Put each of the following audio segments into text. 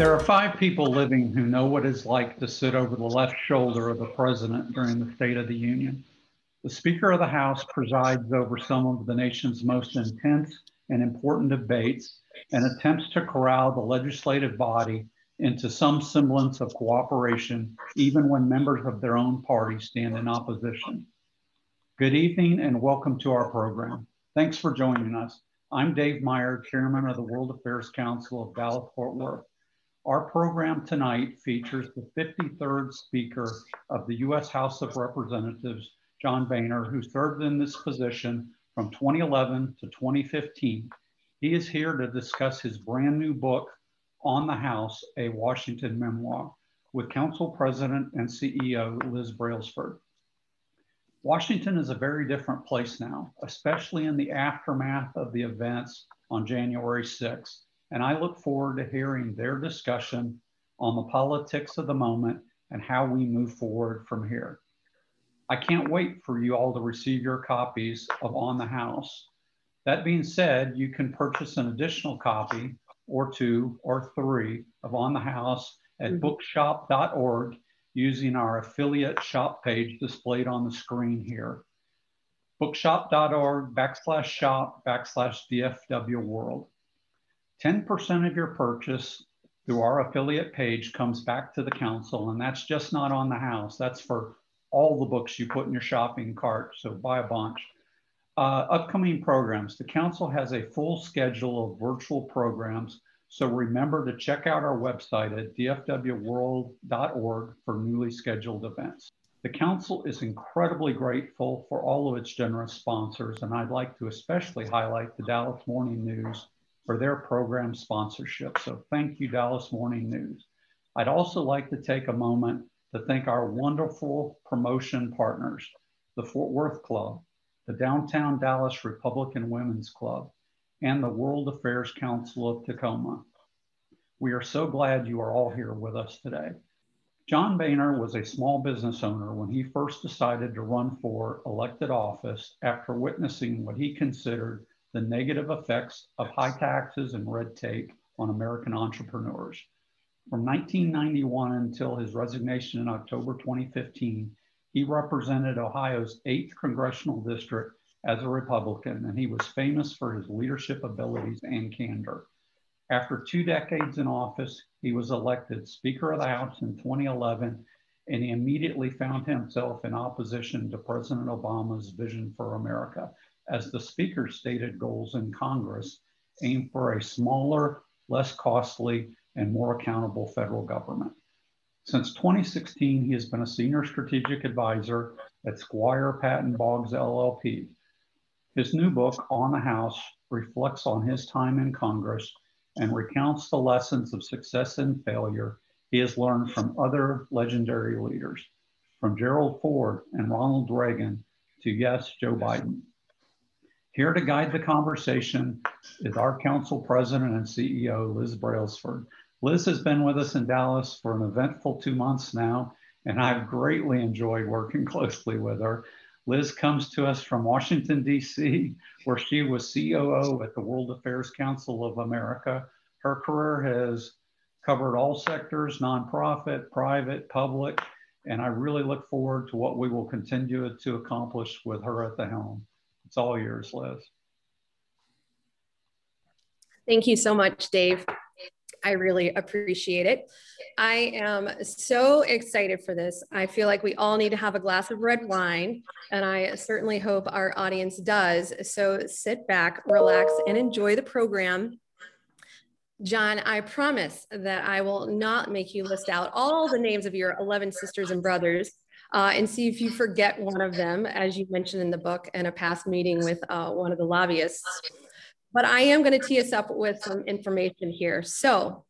There are five people living who know what it's like to sit over the left shoulder of the president during the State of the Union. The Speaker of the House presides over some of the nation's most intense and important debates and attempts to corral the legislative body into some semblance of cooperation, even when members of their own party stand in opposition. Good evening and welcome to our program. Thanks for joining us. I'm Dave Meyer, Chairman of the World Affairs Council of Dallas Fort Worth. Our program tonight features the 53rd Speaker of the U.S. House of Representatives, John Boehner, who served in this position from 2011 to 2015. He is here to discuss his brand new book, On the House, a Washington Memoir, with Council President and CEO Liz Brailsford. Washington is a very different place now, especially in the aftermath of the events on January 6th and I look forward to hearing their discussion on the politics of the moment and how we move forward from here. I can't wait for you all to receive your copies of On the House. That being said, you can purchase an additional copy or two or three of On the House at mm-hmm. bookshop.org using our affiliate shop page displayed on the screen here. Bookshop.org backslash shop backslash DFW world. 10% of your purchase through our affiliate page comes back to the council, and that's just not on the house. That's for all the books you put in your shopping cart. So buy a bunch. Uh, upcoming programs. The council has a full schedule of virtual programs. So remember to check out our website at dfwworld.org for newly scheduled events. The council is incredibly grateful for all of its generous sponsors, and I'd like to especially highlight the Dallas Morning News for their program sponsorship. So thank you, Dallas Morning News. I'd also like to take a moment to thank our wonderful promotion partners, the Fort Worth Club, the Downtown Dallas Republican Women's Club, and the World Affairs Council of Tacoma. We are so glad you are all here with us today. John Boehner was a small business owner when he first decided to run for elected office after witnessing what he considered the negative effects of high taxes and red tape on American entrepreneurs. From 1991 until his resignation in October 2015, he represented Ohio's 8th congressional district as a Republican, and he was famous for his leadership abilities and candor. After two decades in office, he was elected Speaker of the House in 2011, and he immediately found himself in opposition to President Obama's vision for America as the Speaker stated goals in Congress aim for a smaller, less costly, and more accountable federal government. Since 2016, he has been a senior strategic advisor at Squire Patton Boggs LLP. His new book, On the House, reflects on his time in Congress and recounts the lessons of success and failure he has learned from other legendary leaders, from Gerald Ford and Ronald Reagan to, yes, Joe Biden. Here to guide the conversation is our council president and CEO, Liz Brailsford. Liz has been with us in Dallas for an eventful two months now, and I've greatly enjoyed working closely with her. Liz comes to us from Washington, D.C., where she was COO at the World Affairs Council of America. Her career has covered all sectors nonprofit, private, public, and I really look forward to what we will continue to accomplish with her at the helm. It's all yours, Liz. Thank you so much, Dave. I really appreciate it. I am so excited for this. I feel like we all need to have a glass of red wine, and I certainly hope our audience does. So sit back, relax, and enjoy the program. John, I promise that I will not make you list out all the names of your 11 sisters and brothers uh, and see if you forget one of them, as you mentioned in the book, and a past meeting with uh, one of the lobbyists. But I am going to tee us up with some information here. So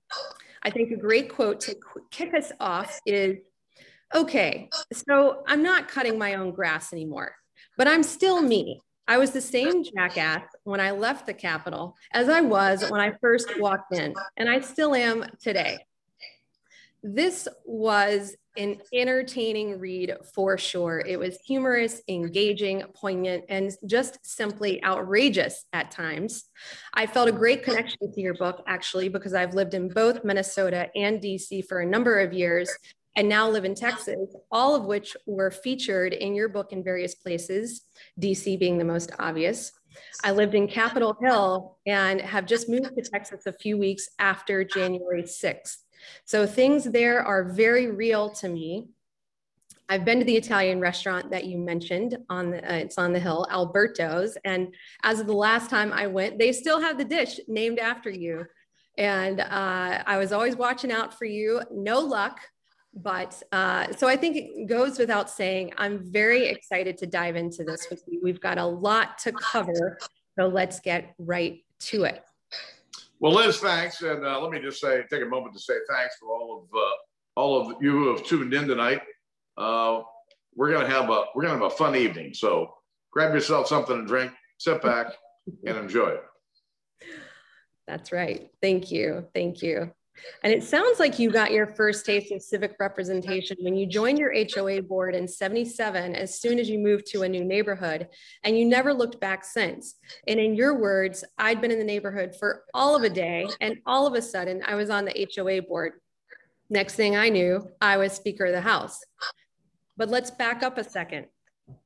I think a great quote to kick us off is okay, so I'm not cutting my own grass anymore, but I'm still me. I was the same jackass when I left the Capitol as I was when I first walked in, and I still am today. This was an entertaining read for sure. It was humorous, engaging, poignant, and just simply outrageous at times. I felt a great connection to your book, actually, because I've lived in both Minnesota and DC for a number of years and now live in Texas, all of which were featured in your book in various places, DC being the most obvious. I lived in Capitol Hill and have just moved to Texas a few weeks after January 6th. So things there are very real to me. I've been to the Italian restaurant that you mentioned on the, uh, it's on the hill, Alberto's. And as of the last time I went, they still have the dish named after you. And uh, I was always watching out for you. No luck. But uh, so I think it goes without saying, I'm very excited to dive into this with you. We've got a lot to cover. So let's get right to it. Well, Liz, thanks, and uh, let me just say, take a moment to say thanks for all of uh, all of you who have tuned in tonight. Uh, we're gonna have a we're gonna have a fun evening, so grab yourself something to drink, sit back, and enjoy it. That's right. Thank you. Thank you. And it sounds like you got your first taste of civic representation when you joined your HOA board in 77 as soon as you moved to a new neighborhood, and you never looked back since. And in your words, I'd been in the neighborhood for all of a day, and all of a sudden, I was on the HOA board. Next thing I knew, I was Speaker of the House. But let's back up a second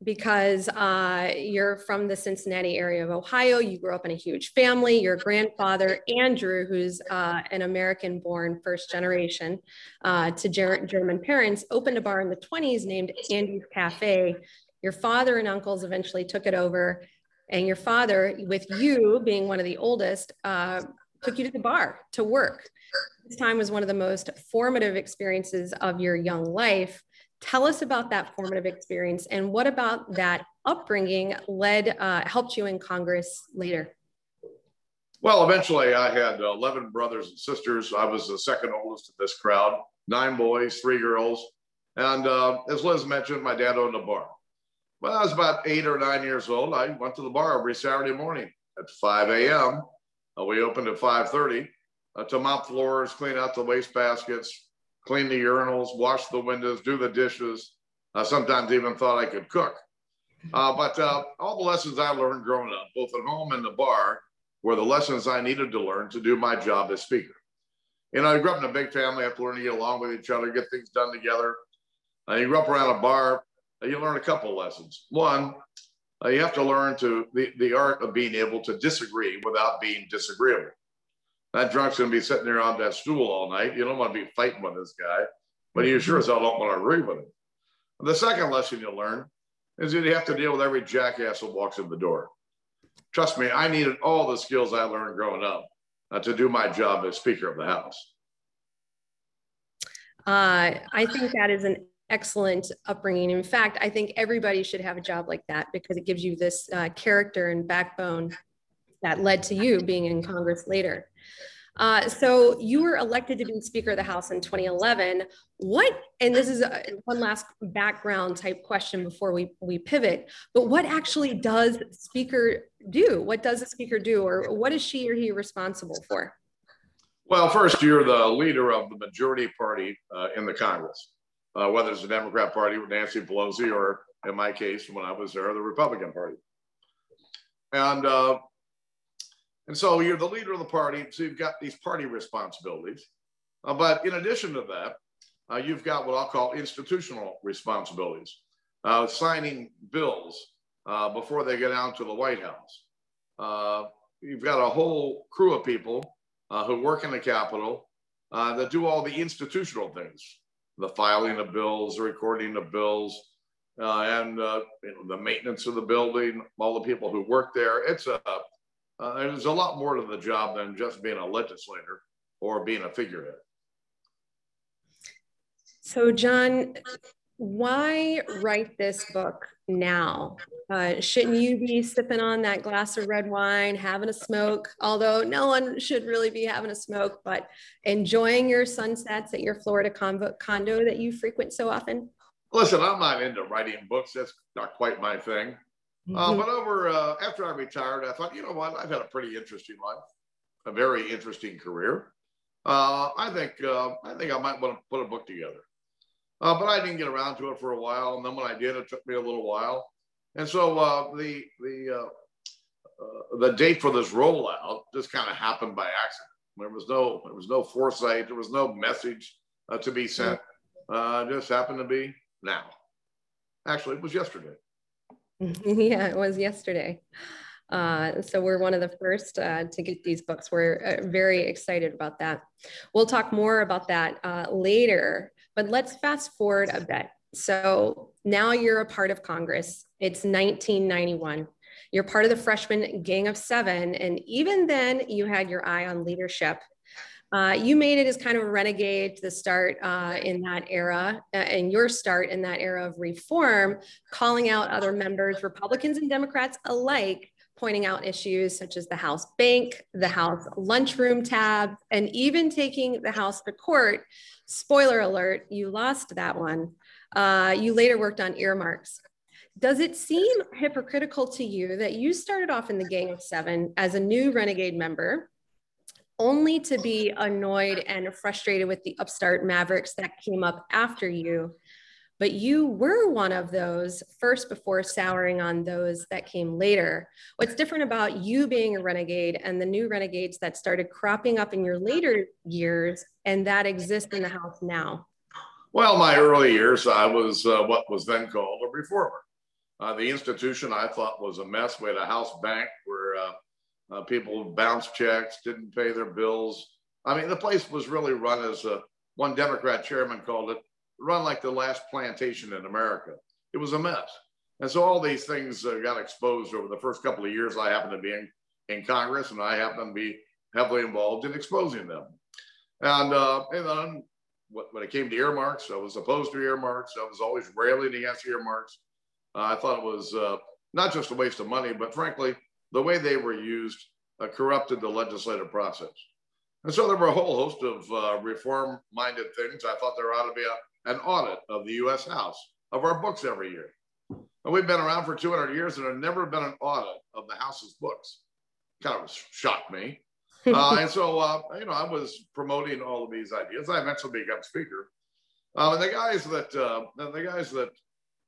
because uh, you're from the Cincinnati area of Ohio. You grew up in a huge family. Your grandfather, Andrew, who's uh, an American born first generation uh, to Ger German parents, opened a bar in the 20s named Andy's Cafe. Your father and uncles eventually took it over. And your father, with you being one of the oldest, uh, took you to the bar to work. This time was one of the most formative experiences of your young life. Tell us about that formative experience and what about that upbringing led, uh, helped you in Congress later? Well, eventually I had 11 brothers and sisters. I was the second oldest of this crowd, nine boys, three girls. And uh, as Liz mentioned, my dad owned a bar. When I was about eight or nine years old, I went to the bar every Saturday morning at 5 a.m. Uh, we opened at 5.30 uh, to mop floors, clean out the waste baskets, clean the urinals, wash the windows, do the dishes. I sometimes even thought I could cook. Uh, but uh, all the lessons I learned growing up, both at home and the bar, were the lessons I needed to learn to do my job as speaker. You know, I grew up in a big family. I have to learn to get along with each other, get things done together. Uh, you grew up around a bar, uh, you learn a couple of lessons. One, uh, you have to learn to the, the art of being able to disagree without being disagreeable. That drunk's going to be sitting there on that stool all night. You don't want to be fighting with this guy, but you sure as hell don't want to agree with him. The second lesson you learn is that you have to deal with every jackass that walks in the door. Trust me, I needed all the skills I learned growing up uh, to do my job as Speaker of the House. Uh, I think that is an excellent upbringing. In fact, I think everybody should have a job like that because it gives you this uh, character and backbone that led to you being in Congress later. Uh, so you were elected to be Speaker of the House in 2011. What, and this is a, one last background type question before we, we pivot, but what actually does Speaker do? What does a Speaker do, or what is she or he responsible for? Well, first, you're the leader of the majority party uh, in the Congress, uh, whether it's the Democrat Party with Nancy Pelosi, or in my case, when I was there, the Republican Party. And uh, and so you're the leader of the party, so you've got these party responsibilities. Uh, but in addition to that, uh, you've got what I'll call institutional responsibilities, uh, signing bills uh, before they get down to the White House. Uh, you've got a whole crew of people uh, who work in the Capitol that do all the institutional things, the filing of bills, the recording of bills, and you know, the maintenance of the building, all the people who work there. It's a uh, there's a lot more to the job than just being a legislator or being a figurehead. So, John, why write this book now? Uh, shouldn't you be sipping on that glass of red wine, having a smoke? Although no one should really be having a smoke, but enjoying your sunsets at your Florida condo that you frequent so often? Listen, I'm not into writing books. That's not quite my thing. Uh, mm-hmm. Uh, but over uh, after I retired, I thought, you know what? I've had a pretty interesting life, a very interesting career. Uh, I think uh, I think I might want to put a book together. Uh, but I didn't get around to it for a while. And then when I did, it took me a little while. And so uh, the, the, uh, uh the date for this rollout just kind of happened by accident. There was no, there was no foresight. There was no message uh, to be sent. Uh, just happened to be now. Actually, it was yesterday. yeah, it was yesterday. Uh, so we're one of the first uh, to get these books. We're uh, very excited about that. We'll talk more about that uh, later, but let's fast forward a bit. So now you're a part of Congress. It's 1991. You're part of the freshman gang of seven. And even then, you had your eye on leadership. Uh, you made it as kind of a renegade to the start uh, in that era, uh, and your start in that era of reform, calling out other members, Republicans and Democrats alike, pointing out issues such as the House bank, the House lunchroom tab, and even taking the House to court. Spoiler alert, you lost that one. Uh, you later worked on earmarks. Does it seem hypocritical to you that you started off in the Gang of Seven as a new renegade member, only to be annoyed and frustrated with the upstart mavericks that came up after you? but you were one of those first before souring on those that came later. What's different about you being a renegade and the new renegades that started cropping up in your later years and that exist in the house now? Well, my early years, I was uh, what was then called a reformer. Uh, the institution I thought was a mess. We had a house bank where uh, uh people bounced checks, didn't pay their bills. I mean, the place was really run as a, one Democrat chairman called it run like the last plantation in America. It was a mess. And so all these things uh, got exposed over the first couple of years I happened to be in, in Congress, and I happened to be heavily involved in exposing them. And, uh, and then when it came to earmarks, I was opposed to earmarks. I was always railing against earmarks. Uh, I thought it was uh, not just a waste of money, but frankly, the way they were used uh, corrupted the legislative process. And so there were a whole host of uh, reform minded things. I thought there ought to be a an audit of the US House of our books every year. And we've been around for 200 years and there never been an audit of the House's books. Kind of shocked me. Uh, and so, uh, you know, I was promoting all of these ideas. I eventually became speaker. Uh, and the guys that, uh, the guys that,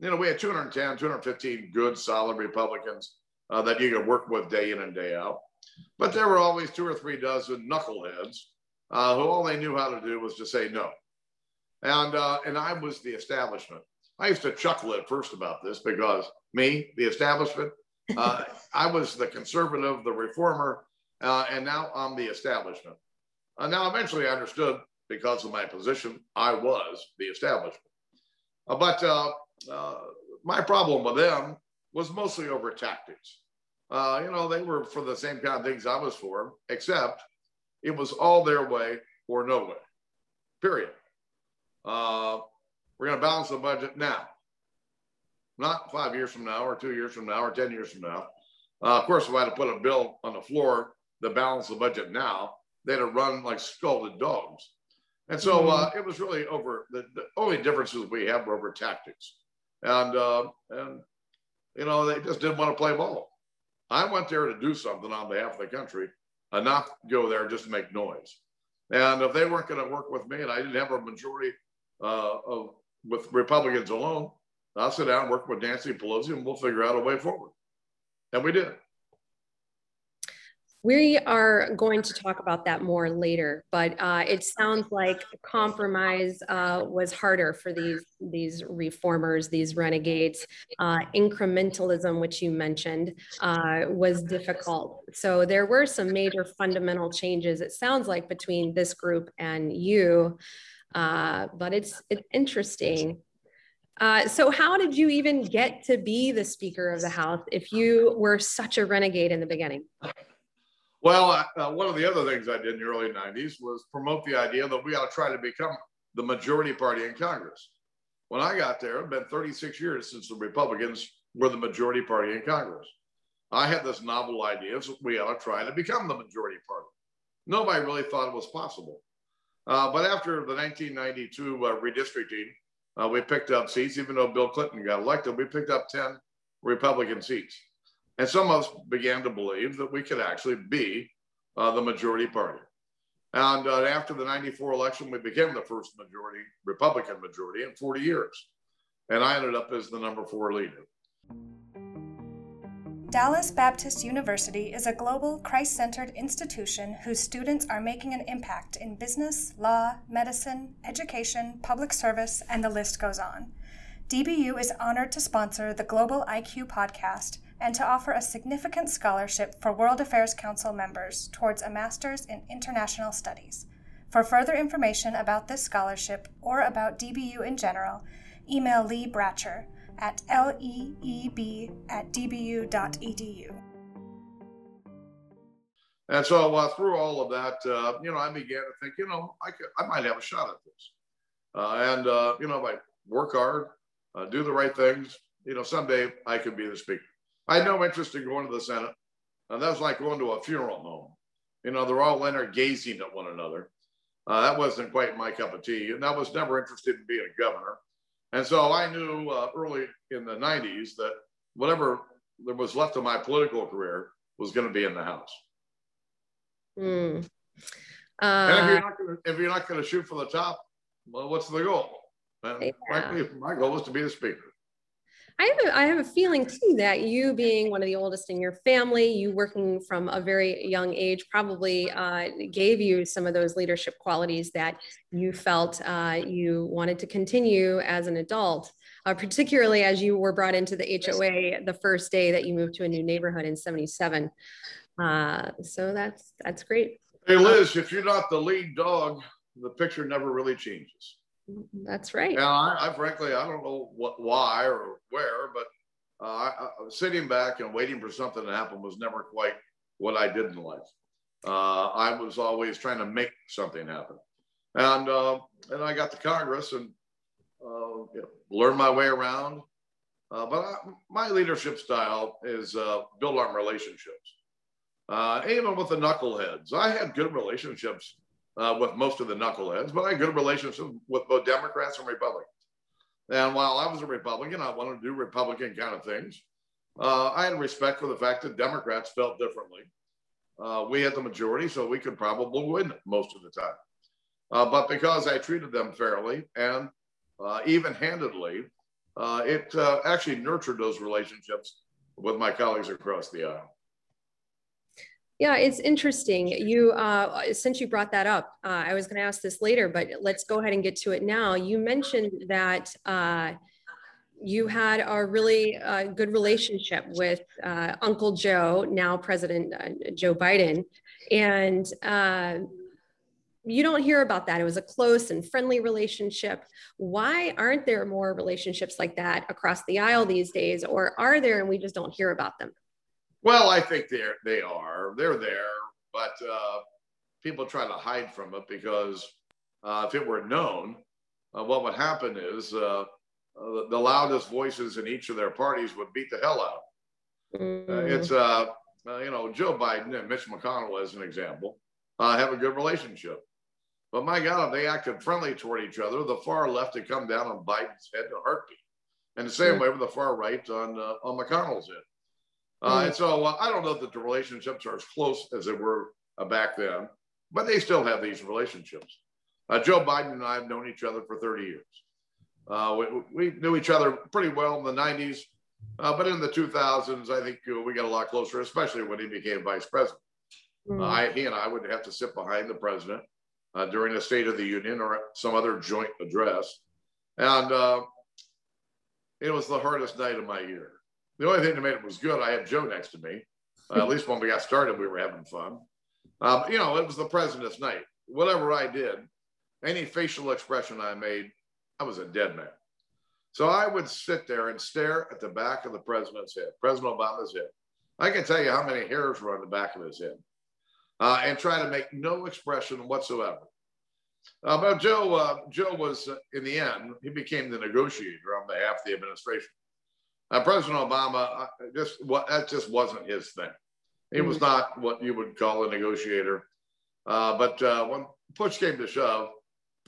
you know, we had 210, 215 good, solid Republicans uh, that you could work with day in and day out. But there were always two or three dozen knuckleheads uh, who all they knew how to do was to say no and uh, and I was the establishment. I used to chuckle at first about this because me, the establishment, uh, I was the conservative, the reformer, uh, and now I'm the establishment. Uh, now, eventually, I understood because of my position, I was the establishment. Uh, but uh, my problem with them was mostly over tactics. you know, they were for the same kind of things I was for, except it was all their way or no way. Period. Uh, we're going to balance the budget now, not five years from now, or two years from now, or 10 years from now. Uh, of course, if I had to put a bill on the floor to balance the budget now, they'd have run like scalded dogs. And so uh, mm-hmm. it was really over the, the, only differences we have were over tactics. And, uh, and, you know, they just didn't want to play ball. I went there to do something on behalf of the country and not go there just to make noise. And if they weren't going to work with me and I didn't have a majority uh, of, with Republicans alone. I'll sit down, and work with Nancy Pelosi, and we'll figure out a way forward. And we did. We are going to talk about that more later, but uh, it sounds like compromise uh, was harder for these these reformers, these renegades. Uh, incrementalism, which you mentioned, uh, was difficult. So there were some major fundamental changes. It sounds like between this group and you. Uh, but it's, it's interesting. Uh, so how did you even get to be the Speaker of the House if you were such a renegade in the beginning? Well, uh, one of the other things I did in the early 90s was promote the idea that we ought to try to become the majority party in Congress. When I got there, it had been 36 years since the Republicans were the majority party in Congress. I had this novel idea that we ought to try to become the majority party. Nobody really thought it was possible. Uh, but after the 1992 uh, redistricting, uh, we picked up seats, even though Bill Clinton got elected, we picked up 10 Republican seats. And some of us began to believe that we could actually be uh, the majority party. And uh, after the 94 election, we became the first majority, Republican majority in 40 years. And I ended up as the number four leader. Dallas Baptist University is a global, Christ centered institution whose students are making an impact in business, law, medicine, education, public service, and the list goes on. DBU is honored to sponsor the Global IQ podcast and to offer a significant scholarship for World Affairs Council members towards a Master's in International Studies. For further information about this scholarship or about DBU in general, email Lee Bratcher at leeb at dbu.edu. And so uh, through all of that, uh, you know, I began to think, you know, I, could, I might have a shot at this. Uh, and, uh, you know, if I work hard, uh, do the right things, you know, someday I could be the speaker. I had no interest in going to the Senate. And that's like going to a funeral home. You know, they're all in there gazing at one another. Uh, that wasn't quite my cup of tea. And I was never interested in being a governor. And so I knew uh, early in the 90s that whatever there was left of my political career was going to be in the House. Mm. Uh, and if you're not going to shoot for the top, well, what's the goal? And yeah. frankly, my goal was to be the speaker. I have a, I have a feeling too that you being one of the oldest in your family, you working from a very young age, probably uh, gave you some of those leadership qualities that you felt uh, you wanted to continue as an adult. Uh, particularly as you were brought into the HOA the first day that you moved to a new neighborhood in '77. Uh, so that's that's great. Hey Liz, if you're not the lead dog, the picture never really changes. That's right. Yeah, I, I, frankly I don't know what why or where, but uh, I, I, sitting back and waiting for something to happen was never quite what I did in life. Uh, I was always trying to make something happen, and uh, and I got to Congress and uh, you know, learned my way around. Uh, but I, my leadership style is uh, build on relationships. even with the knuckleheads, I had good relationships uh, with most of the knuckleheads, but I had good relationships with both Democrats and Republicans. And while I was a Republican, I wanted to do Republican kind of things. Uh, I had respect for the fact that Democrats felt differently. Uh, we had the majority, so we could probably win most of the time. Uh, but because I treated them fairly and uh, even handedly, uh, it actually nurtured those relationships with my colleagues across the aisle. Yeah, it's interesting. You, uh, since you brought that up, uh, I was going to ask this later, but let's go ahead and get to it now. You mentioned that uh, you had a really uh, good relationship with uh, Uncle Joe, now President uh, Joe Biden, and you don't hear about that. It was a close and friendly relationship. Why aren't there more relationships like that across the aisle these days, or are there and we just don't hear about them? Well, I think they're they are they're there, but uh, people try to hide from it because uh, if it were known, uh, what would happen is uh, uh, the loudest voices in each of their parties would beat the hell out. Mm. it's you know Joe Biden and Mitch McConnell as an example have a good relationship. But my God, if they acted friendly toward each other, the far left had come down on Biden's head in a heartbeat. And the same mm. way with the far right on on McConnell's head. Uh, and so uh, I don't know that the relationships are as close as they were uh, back then, but they still have these relationships. Uh, Joe Biden and I have known each other for 30 years. Uh, we, we, knew each other pretty well in the 90s, uh, but in the 2000s, I think we got a lot closer, especially when he became vice president. Mm. I, he and I would have to sit behind the president during the State of the Union or some other joint address. And it was the hardest night of my year. The only thing that made it was good, I had Joe next to me. Uh, at least when we got started, we were having fun. Um, you know, it was the president's night. Whatever I did, any facial expression I made, I was a dead man. So I would sit there and stare at the back of the president's head, President Obama's head. I can tell you how many hairs were on the back of his head, uh, and try to make no expression whatsoever. Uh, but Joe, uh, Joe was uh, in the end, he became the negotiator on behalf of the administration. Uh, President Obama, just what that just wasn't his thing. He was mm-hmm. not what you would call a negotiator. Uh, but uh, when push came to shove,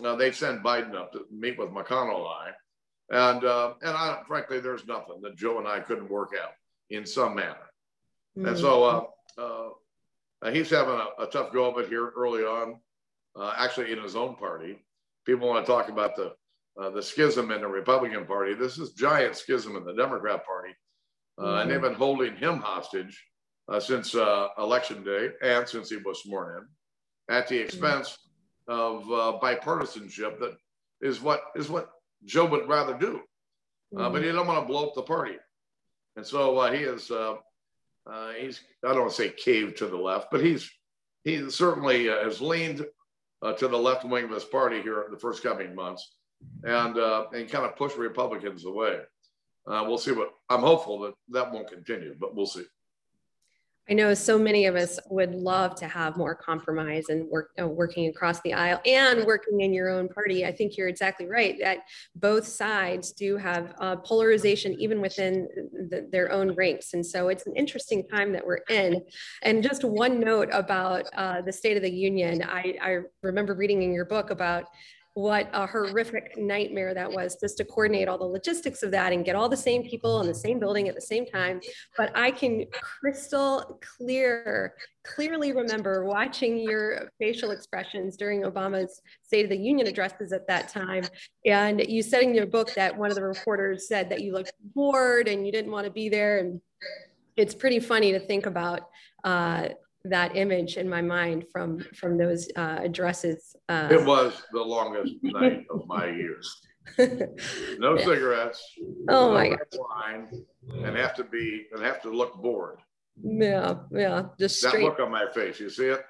uh, they sent Biden up to meet with McConnell and I, and uh, and I, frankly, there's nothing that Joe and I couldn't work out in some manner. Mm-hmm. And so he's having a, a, tough go of it here early on. uh, actually in his own party. People want to talk about the uh, the schism in the Republican Party. This is giant schism in the Democrat Party, mm-hmm. and they've been holding him hostage uh, since uh, election day and since he was sworn in, at the mm-hmm. expense mm-hmm. of uh, bipartisanship. That is what is what Joe would rather do, mm-hmm. but he don't want to blow up the party, and so he is. he's I don't want to say caved to the left, but he's he certainly has leaned to the left wing of his party here in the first coming months and uh, and kind of push Republicans away. Uh, we'll see what I'm hopeful that that won't continue, but we'll see. I know so many of us would love to have more compromise and work uh, working across the aisle and working in your own party. I think you're exactly right that both sides do have uh, polarization even within the, their own ranks, and so it's an interesting time that we're in. And just one note about uh, the State of the Union, I, I remember reading in your book about what a horrific nightmare that was just to coordinate all the logistics of that and get all the same people in the same building at the same time. But I can crystal clear, clearly remember watching your facial expressions during Obama's State of the Union addresses at that time. And you said in your book that one of the reporters said that you looked bored and you didn't want to be there. And it's pretty funny to think about uh, that image in my mind from from those uh, addresses. Uh, it was the longest night of my years. No yeah. cigarettes. Oh no my god! Wine, and have to be and have to look bored. Yeah, yeah. Just that look on my face. You see it?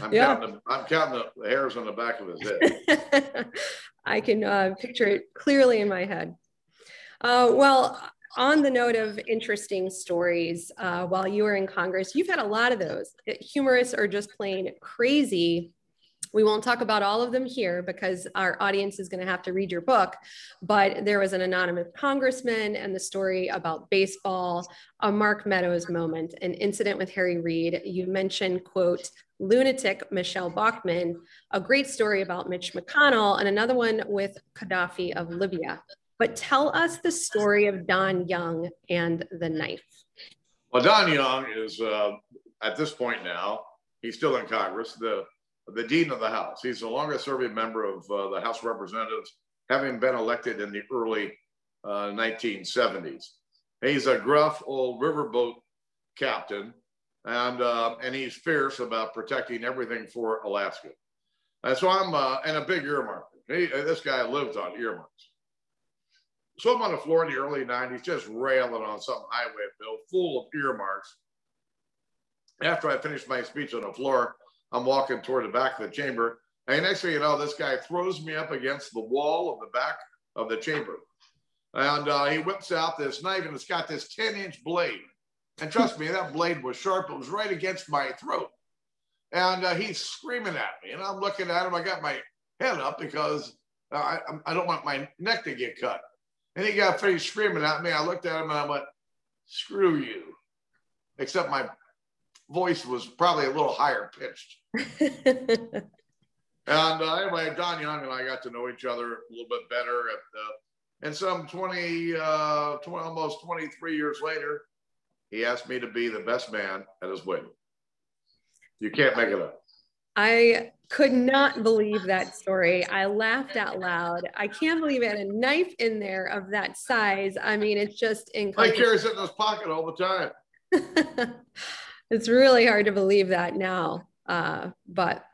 I'm yeah. counting. The, I'm counting the hairs on the back of his head. I can uh, picture it clearly in my head. Uh, well, on the note of interesting stories, uh, while you were in Congress, you've had a lot of those, humorous or just plain crazy. We won't talk about all of them here because our audience is going to have to read your book. But there was an anonymous congressman and the story about baseball, a Mark Meadows moment, an incident with Harry Reid. You mentioned, quote, lunatic Michele Bachmann, a great story about Mitch McConnell, and another one with Gaddafi of Libya. But tell us the story of Don Young and the knife. Well, Don Young is uh, at this point now, he's still in Congress, the, the dean of the House. He's the longest serving member of uh, the House of Representatives, having been elected in the early uh, 1970s. He's a gruff old riverboat captain, and uh, and he's fierce about protecting everything for Alaska. And so I'm uh, and a big earmark. He, this guy lived on earmarks. So I'm on the floor in the early 90s, just railing on some highway bill full of earmarks. After I finished my speech on the floor, I'm walking toward the back of the chamber. And next thing you know, this guy throws me up against the wall of the back of the chamber. And uh, he whips out this knife and it's got this 10 inch blade. And trust me, that blade was sharp. It was right against my throat. And uh, he's screaming at me. And I'm looking at him. I got my head up because uh, I, I don't want my neck to get cut. And he got finished screaming at me. I looked at him and I went, screw you. Except my voice was probably a little higher pitched. and uh, anyway, Don Young and I got to know each other a little bit better. And, uh, and some 20, uh, 20, almost 23 years later, he asked me to be the best man at his wedding. You can't make it up. I could not believe that story. I laughed out loud. I can't believe it had a knife in there of that size. I mean, it's just incredible. He carries it in his pocket all the time. it's really hard to believe that now. Uh, but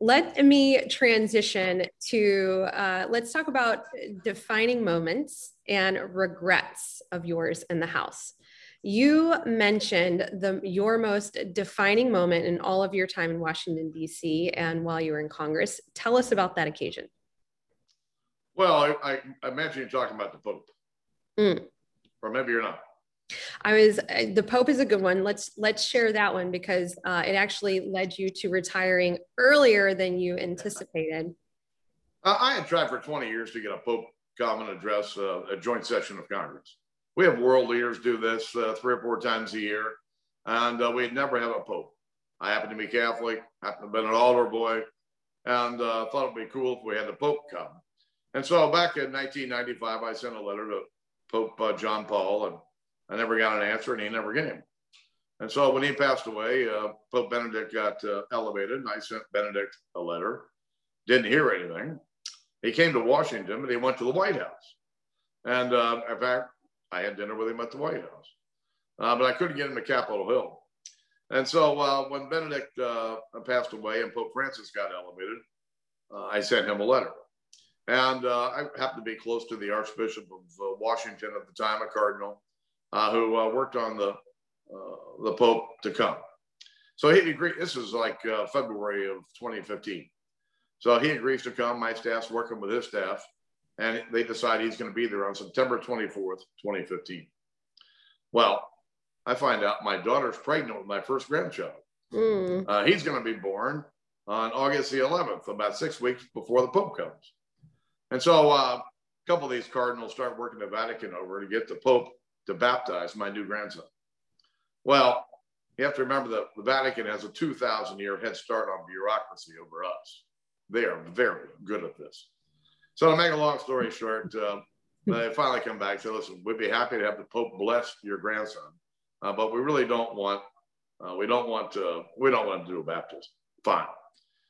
let me transition to uh, let's talk about defining moments and regrets of yours in the house. You mentioned the your most defining moment in all of your time in Washington D.C. and while you were in Congress. Tell us about that occasion. Well, I, I, imagine you're talking about the Pope, mm. or maybe you're not. I was uh, the Pope is a good one. Let's let's share that one because uh, it actually led you to retiring earlier than you anticipated. Uh, I had tried for 20 years to get a Pope come and address uh, a joint session of Congress we have world leaders do this uh, three or four times a year, and uh, we'd never have a pope. I happen to be Catholic, happen to have been an altar boy, and uh, thought it'd be cool if we had the Pope come. And so back in 1995, I sent a letter to Pope uh, John Paul, and I never got an answer, and he never came. And so when he passed away, uh, Pope Benedict got uh, elevated, and I sent Benedict a letter. Didn't hear anything. He came to Washington, and he went to the White House. And in fact, I had dinner with him at the White House, uh, but I couldn't get him to Capitol Hill. And so uh, when Benedict uh, passed away and Pope Francis got elevated, I sent him a letter. And I happened to be close to the Archbishop of Washington at the time, a cardinal, who worked on the uh, the Pope to come. So he agreed. This was like uh, February of 2015. So he agrees to come. My staff's working with his staff, and they decide he's going to be there on September 24th, 2015. Well, I find out my daughter's pregnant with my first grandchild. Mm. Uh, he's going to be born on August the 11th, about six weeks before the Pope comes. And so uh, a couple of these cardinals start working the Vatican over to get the Pope to baptize my new grandson. Well, you have to remember that the Vatican has a 2,000 year head start on bureaucracy over us. They are very good at this. So to make a long story short, uh, they finally come back and say, listen, we'd be happy to have the Pope bless your grandson, uh, but we really don't want, uh, we don't want to, we don't want to do a baptism. Fine.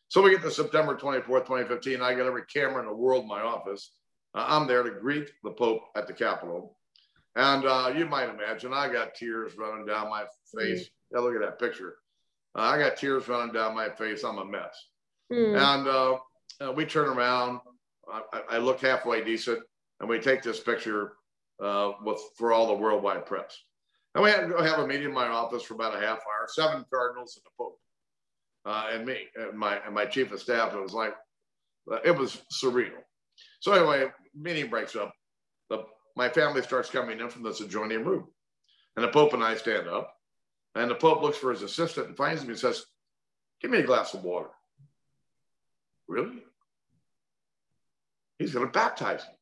So we get to September 24th, 2015. I got every camera in the world in my office. Uh, I'm there to greet the Pope at the Capitol. And uh, you might imagine, I got tears running down my face. Mm. Yeah, look at that picture. Uh, I got tears running down my face. I'm a mess. Mm. And uh, uh we turn around. I, I, look halfway decent, and we take this picture uh, with for all the worldwide press. And we had to go have a meeting in my office for about a half hour. Seven cardinals and the Pope, uh, and me and my and my chief of staff. It was like it was surreal. So anyway, meeting breaks up. The my family starts coming in from this adjoining room. And the Pope and I stand up, and the Pope looks for his assistant and finds me and says, Give me a glass of water. Really? He's going to baptize him.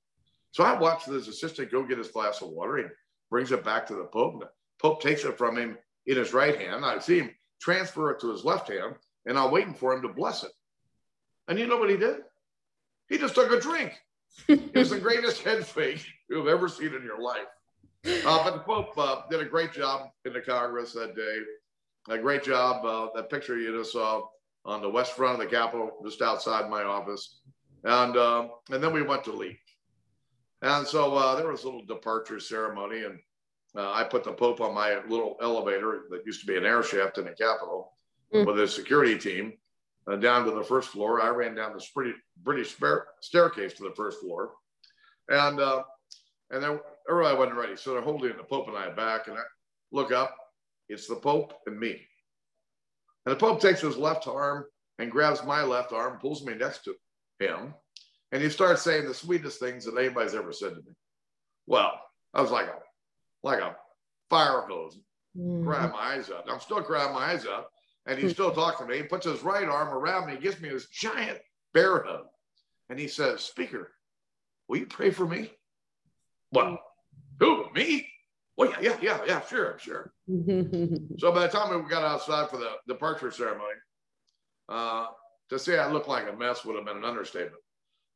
So I watch this assistant go get his glass of water. He brings it back to the Pope. And the Pope takes it from him in his right hand. I see him transfer it to his left hand, and I'm waiting for him to bless it. And you know what he did? He just took a drink. it was the greatest head fake you've ever seen in your life. Uh, but the Pope uh, did a great job in the Congress that day. A great job. Uh, that picture you just saw on the west front of the Capitol, just outside my office, and uh, and then we went to leave. And so uh, there was a little departure ceremony, and uh, I put the Pope on my little elevator that used to be an air shaft in the Capitol mm. with a security team down to the first floor. I ran down this pretty British staircase to the first floor, and and then everybody wasn't ready. So they're holding the Pope and I back. And I look up, it's the Pope and me. And the Pope takes his left arm and grabs my left arm, pulls me next to him, and he starts saying the sweetest things that anybody's ever said to me. Well, I was like a like a fire hose, mm. crying my eyes out. I'm still crying my eyes out. And he's still talking to me. He puts his right arm around me. He gives me this giant bear hug. And he says, Speaker, will you pray for me? Well, Who? Me? Well, yeah, yeah, yeah, yeah, sure, sure. so by the time we got outside for the departure ceremony, uh, to say I looked like a mess would have been an understatement.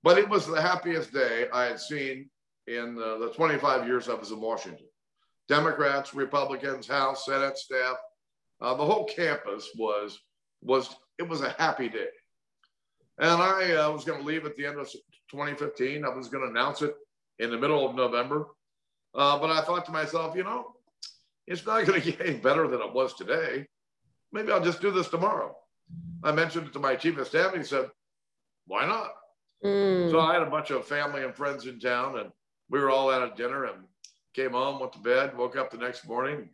But it was the happiest day I had seen in the, the 25 years I was in Washington. Democrats, Republicans, House, Senate staff, uh, the whole campus was was it was a happy day. And I uh, was going to leave at the end of 2015. I was going to announce it in the middle of November. Uh, but I thought to myself, you know, it's not going to get any better than it was today. Maybe I'll just do this tomorrow. I mentioned it to my chief of staff. And he said, why not? Mm. So I had a bunch of family and friends in town, and we were all out at dinner and came home, went to bed, woke up the next morning.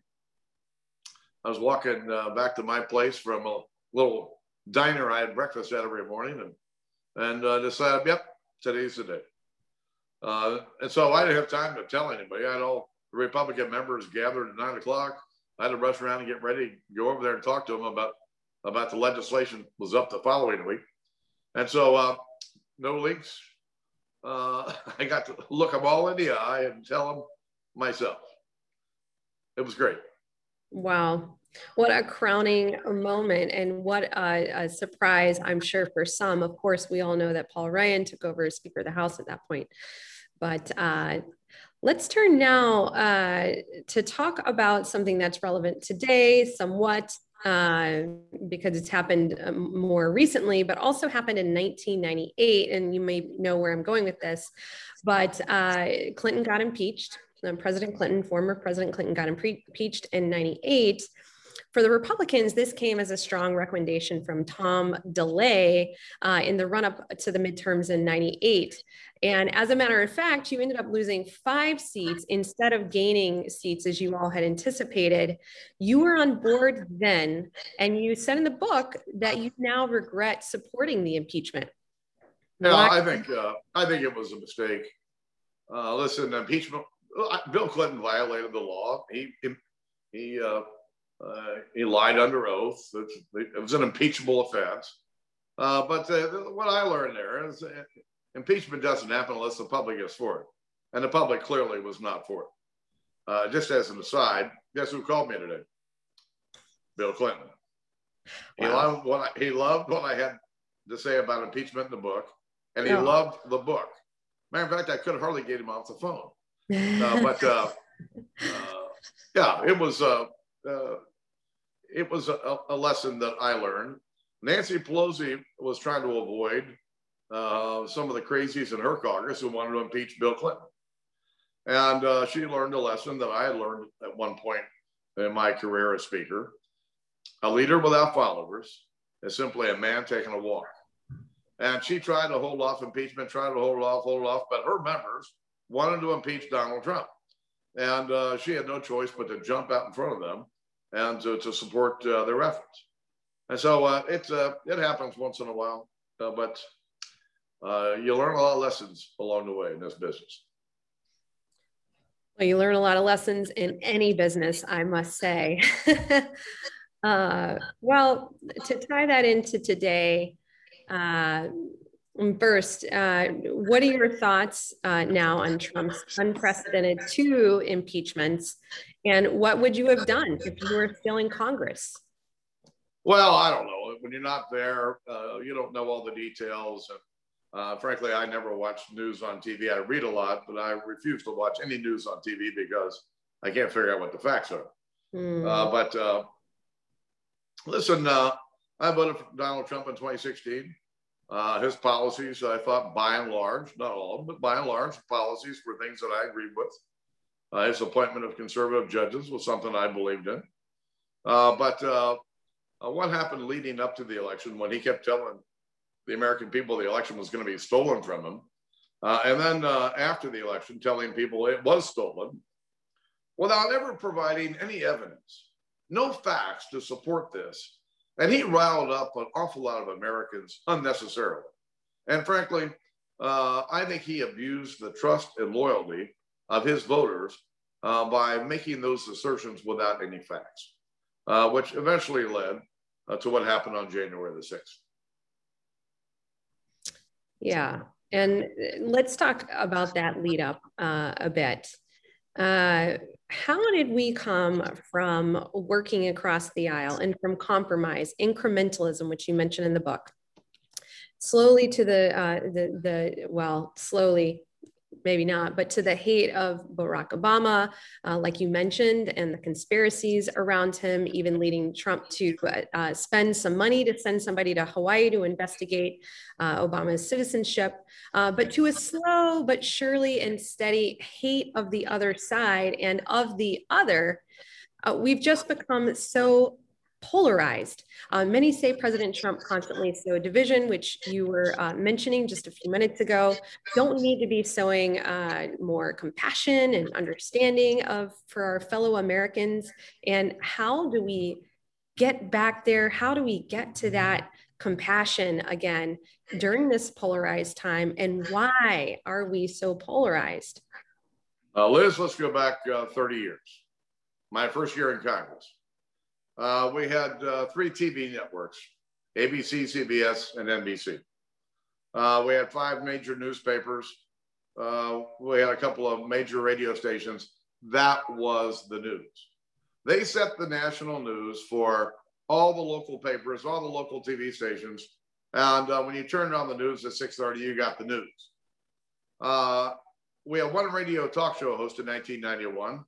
I was walking uh, back to my place from a little diner I had breakfast at every morning and, and uh, decided, yep, today's the day. Uh, and so I didn't have time to tell anybody. I had all the Republican members gathered at nine o'clock. I had to rush around and get ready, go over there and talk to them about about the legislation was up the following week. And so uh, no leaks. Uh, I got to look them all in the eye and tell them myself. It was great. Wow. What a crowning moment and what a, a, surprise, I'm sure, for some. Of course, we all know that Paul Ryan took over as Speaker of the House at that point. But uh, Let's turn now uh, to talk about something that's relevant today, somewhat, uh, because it's happened um, more recently, but also happened in 1998. And you may know where I'm going with this, but uh, Clinton got impeached. President Clinton, former President Clinton, got impeached in 98. For the Republicans, this came as a strong recommendation from Tom DeLay uh, in the run up to the midterms in 98. And as a matter of fact, you ended up losing five seats instead of gaining seats as you all had anticipated. You were on board then, and you said in the book that you now regret supporting the impeachment. Yeah, Why? I think uh, I think it was a mistake. Uh, listen, impeachment. Bill Clinton violated the law. He he uh, uh, he lied under oath. It was an impeachable offense. Uh, but uh, what I learned there is impeachment doesn't happen unless the public is for it. And the public clearly was not for it. Uh, just as an aside, guess who called me today? Bill Clinton. Wow. He loved what I, he loved what I had to say about impeachment in the book, and he oh. loved the book. Matter of fact, I could hardly get him off the phone. Uh, but uh, uh, yeah, it was uh, it was a, a lesson that I learned. Nancy Pelosi was trying to avoid uh, some of the crazies in her Congress who wanted to impeach Bill Clinton. And uh, she learned a lesson that I had learned at one point in my career as Speaker. A leader without followers is simply a man taking a walk. And she tried to hold off impeachment, tried to hold off, hold off, but her members wanted to impeach Donald Trump. And uh, she had no choice but to jump out in front of them and to, to support uh, their efforts. And so uh, it, uh, it happens once in a while, but you learn a lot of lessons along the way in this business. Well, you learn a lot of lessons in any business, I must say. uh, well, to tie that into today, uh, first, uh, what are your thoughts uh, now on Trump's unprecedented two impeachments? And what would you have done if you were still in Congress? Well, I don't know. When you're not there, uh, you don't know all the details. And uh, frankly, I never watch news on TV. I read a lot, but I refuse to watch any news on TV because I can't figure out what the facts are. Mm. Uh, but uh, listen, uh, I voted for Donald Trump in 2016. Uh, his policies, I thought, by and large, not all of them, but by and large, policies were things that I agreed with. Uh, his appointment of conservative judges was something I believed in. but what happened leading up to the election when he kept telling the American people the election was going to be stolen from him. Uh, and then uh, after the election, telling people it was stolen without ever providing any evidence, no facts to support this. And he riled up an awful lot of Americans unnecessarily. And frankly, uh, I think he abused the trust and loyalty of his voters uh, by making those assertions without any facts, uh, which eventually led uh, to what happened on January the 6th. Yeah. And let's talk about that lead up uh, a bit. Uh, how did we come from working across the aisle and from compromise, incrementalism, which you mentioned in the book, slowly to the uh, the the well, slowly maybe not, but to the hate of Barack Obama, uh, like you mentioned, and the conspiracies around him, even leading Trump to uh, uh, spend some money to send somebody to Hawaii to investigate uh, Obama's citizenship, uh, but to a slow but surely and steady hate of the other side and of the other. Uh, we've just become so polarized. Uh, many say President Trump constantly sowed division, which you were uh, mentioning just a few minutes ago. Don't need to be sowing uh, more compassion and understanding of for our fellow Americans. And how do we get back there? How do we get to that compassion again during this polarized time? And why are we so polarized? Liz, let's go back uh, 30 years. My first year in Congress uh, we had uh, three TV networks ABC, CBS, and NBC. Uh, we had five major newspapers. Uh, we had a couple of major radio stations. That was the news. They set the national news for all the local papers, all the local TV stations. And uh, when you turned on the news at 6:30, you got the news. Uh, we had one radio talk show host in 1991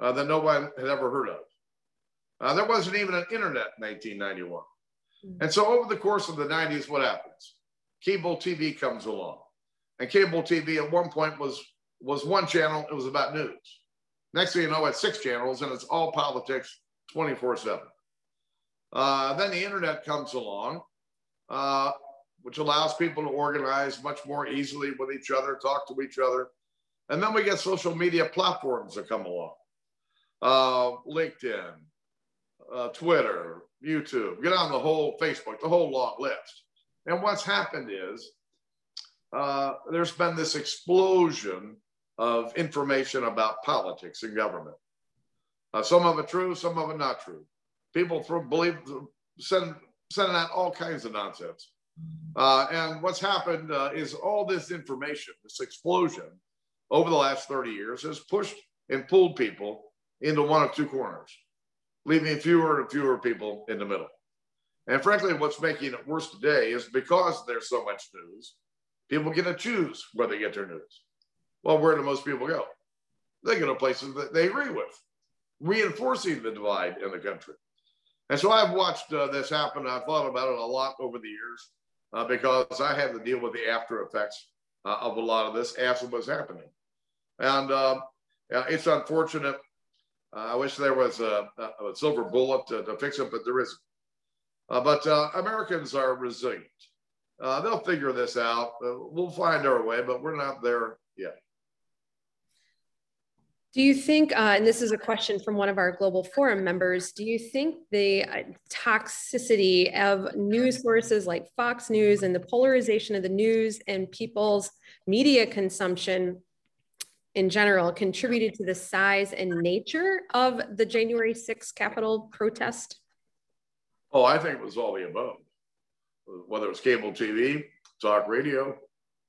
uh, that no one had ever heard of. Uh, there wasn't even an internet in 1991. Mm-hmm. And so over the course of the 90s, what happens? Cable TV comes along. And cable TV at one point was, was one channel, it was about news. Next thing you know, it's six channels and it's all politics 24 7. Uh, then the internet comes along, uh, which allows people to organize much more easily with each other, talk to each other. And then we get social media platforms that come along uh, LinkedIn, uh, Twitter, YouTube, get on the whole Facebook, the whole long list. And what's happened is uh, there's been this explosion of information about politics and government. Uh, some of it true, some of it not true. People throw, believe, send, sending out all kinds of nonsense. Uh, and what's happened uh, is all this information, this explosion over the last 30 years has pushed and pulled people into one of two corners, leaving fewer and fewer people in the middle. And frankly, what's making it worse today is because there's so much news, people get to choose where they get their news. Well, where do most people go? They go to places that they agree with, reinforcing the divide in the country. And so I've watched uh, this happen. I've thought about it a lot over the years uh, because I had to deal with the after effects uh, of a lot of this as it was happening. And uh, it's unfortunate uh, I wish there was a, a, silver bullet to, to, fix it, but there isn't. Uh, but uh, Americans are resilient. Uh, they'll figure this out. Uh, we'll find our way, but we're not there yet. Do you think, uh, and this is a question from one of our Global Forum members, do you think the toxicity of news sources like Fox News and the polarization of the news and people's media consumption in general contributed to the size and nature of the January 6th Capitol protest? Oh, I think it was all the above. Whether it's cable TV, talk radio,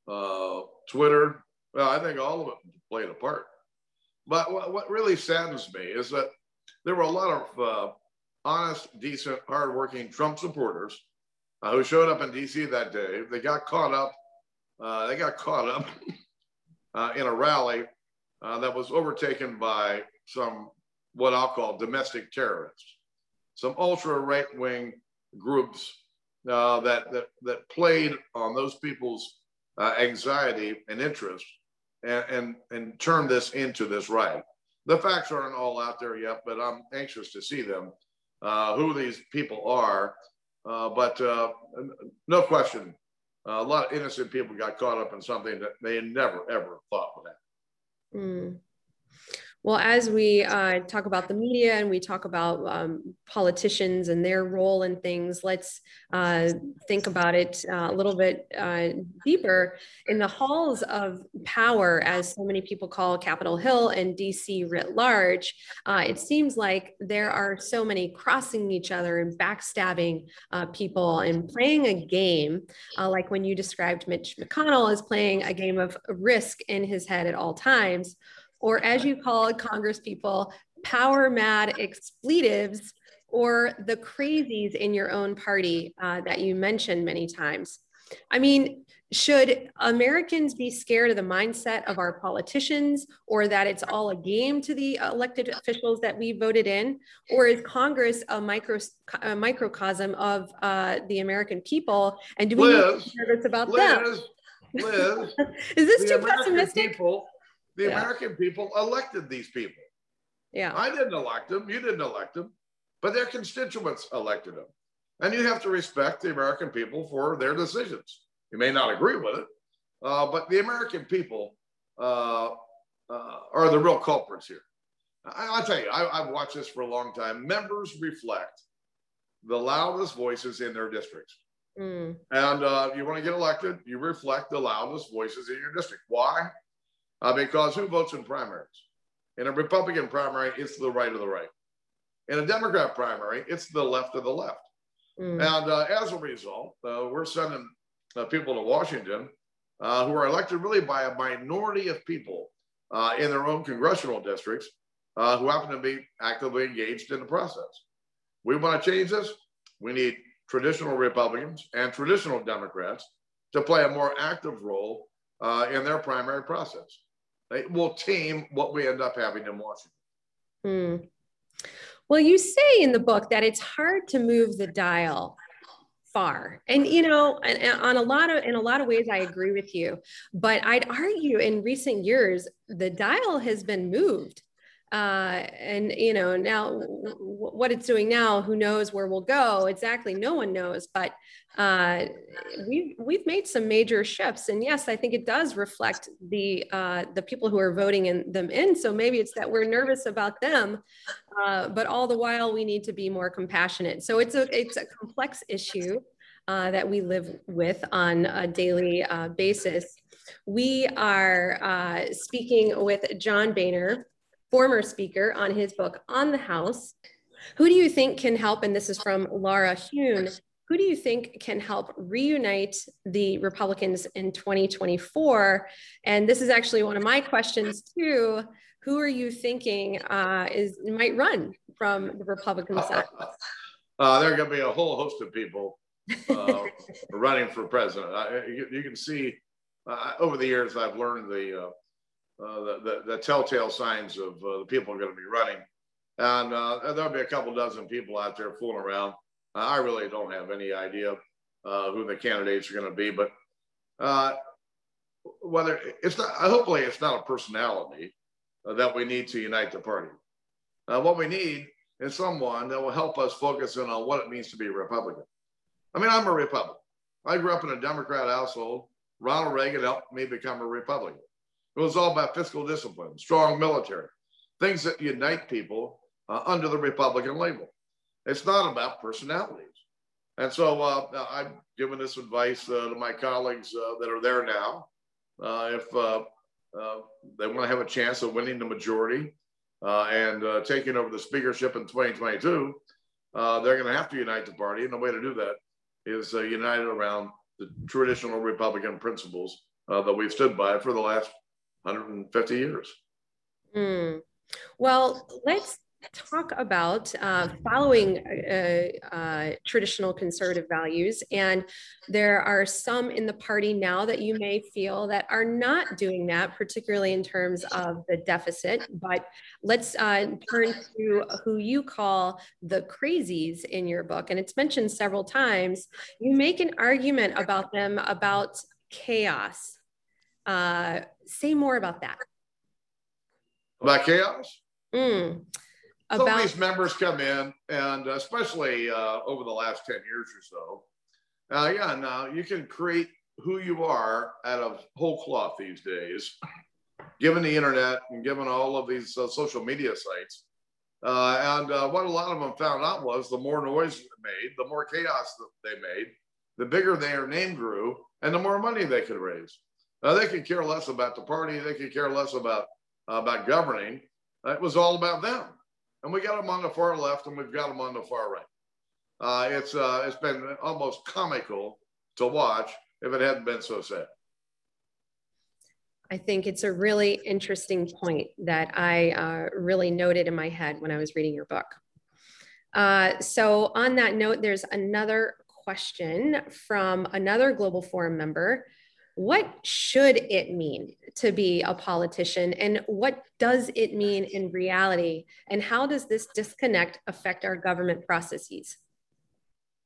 uh, Twitter, well, I think all of it played a part. But what, what really saddens me is that there were a lot of uh, honest, decent, hardworking Trump supporters uh, who showed up in D.C. that day. They got caught up. Uh, they got caught up in a rally uh, that was overtaken by some what I'll call domestic terrorists, some ultra right wing groups uh, that, that, that played on those people's uh, anxiety and interest and, and, and turned this into this riot. The facts aren't all out there yet, but I'm anxious to see them, uh, who these people are. Uh, but uh, no question, a lot of innocent people got caught up in something that they never, ever thought would happen. Mm. Well, as we uh, talk about the media and we talk about um, politicians and their role in things, let's uh, think about it uh, a little bit uh, deeper. In the halls of power, as so many people call Capitol Hill and DC writ large, uh, it seems like there are so many crossing each other and backstabbing uh, people and playing a game, like when you described Mitch McConnell as playing a game of risk in his head at all times or as you call Congress people, power mad expletives, or the crazies in your own party uh, that you mentioned many times. I mean, should Americans be scared of the mindset of our politicians or that it's all a game to the elected officials that we voted in? Or is Congress a, micro, a microcosm of uh, the American people? And do we Liz, need nervous about Liz, them? Liz, is this too American pessimistic? People the yeah. American people elected these people. Yeah. I didn't elect them. You didn't elect them, but their constituents elected them. And you have to respect the American people for their decisions. You may not agree with it, uh, but the American people uh, uh, are the real culprits here. I, will tell you, I, I've watched this for a long time. Members reflect the loudest voices in their districts. Mm. And uh, you want to get elected, you reflect the loudest voices in your district. Why? Uh, because who votes in primaries? In a Republican primary, it's the right of the right. In a Democrat primary, it's the left of the left. Mm. And uh, as a result, uh, we're sending uh, people to Washington uh, who are elected really by a minority of people uh, in their own congressional districts who happen to be actively engaged in the process. We want to change this. We need traditional Republicans and traditional Democrats to play a more active role in their primary process. It will tame what we end up having in Washington. Hmm. Well, you say in the book that it's hard to move the dial far and you know on a lot of in a lot of ways i agree with you but i'd argue in recent years the dial has been moved uh, and you know now w- what it's doing now who knows where we'll go? Exactly no one knows but uh, we've we've made some major shifts. And yes i think it does reflect the uh, the people who are voting in them in. So maybe it's that we're nervous about them uh, but all the while we need to be more compassionate. So it's a it's a complex issue uh, that we live with on a daily uh, basis. We are speaking with john boehner former speaker on his book On the House. Who do you think can help? And this is from Laura Hune. Who do you think can help reunite the Republicans in 2024? And this is actually one of my questions too. Who are you thinking uh, is might run from the Republican side? Uh, there are going to be a whole host of people uh, running for president. I, you, you, can see uh, over the years I've learned the uh, the, the, the, telltale signs of uh, the people are going to be running. And uh, there'll be a couple dozen people out there fooling around. I really don't have any idea who the candidates are going to be, but whether it's not, hopefully it's not a personality that we need to unite the party. what we need is someone that will help us focus in on what it means to be a Republican. I mean, I'm a Republican. I grew up in a Democrat household. Ronald Reagan helped me become a Republican. It was all about fiscal discipline, strong military, things that unite people uh, under the Republican label. It's not about personalities. And so uh, I've given this advice uh, to my colleagues uh, that are there now. Uh, if uh, they want to have a chance of winning the majority and taking over the speakership in 2022, they're going to have to unite the party. And the way to do that is united around the traditional Republican principles that we've stood by for the last 150 years. Mm. Well, let's talk about uh, following uh, uh, traditional conservative values. And there are some in the party now that you may feel that are not doing that, particularly in terms of the deficit. But let's uh, turn to who you call the crazies in your book. And it's mentioned several times. You make an argument about them about chaos. Uh, say more about that. About chaos? Mm. About- Some of these members come in, and especially uh, over the last 10 years or so, uh, yeah, now you can create who you are out of whole cloth these days, given the internet and given all of these uh, social media sites. Uh, and uh, what a lot of them found out was the more noise they made, the more chaos that they made, the bigger their name grew, and the more money they could raise. Uh, they could care less about the party. They could care less about uh, about governing. It was all about them, and we got them on the far left, and we've got them on the far right. Uh, it's uh, it's been almost comical to watch if it hadn't been so sad. I think it's a really interesting point that I uh, really noted in my head when I was reading your book. Uh, so, on that note, there's another question from another Global Forum member what should it mean to be a politician? And what does it mean in reality? And how does this disconnect affect our government processes?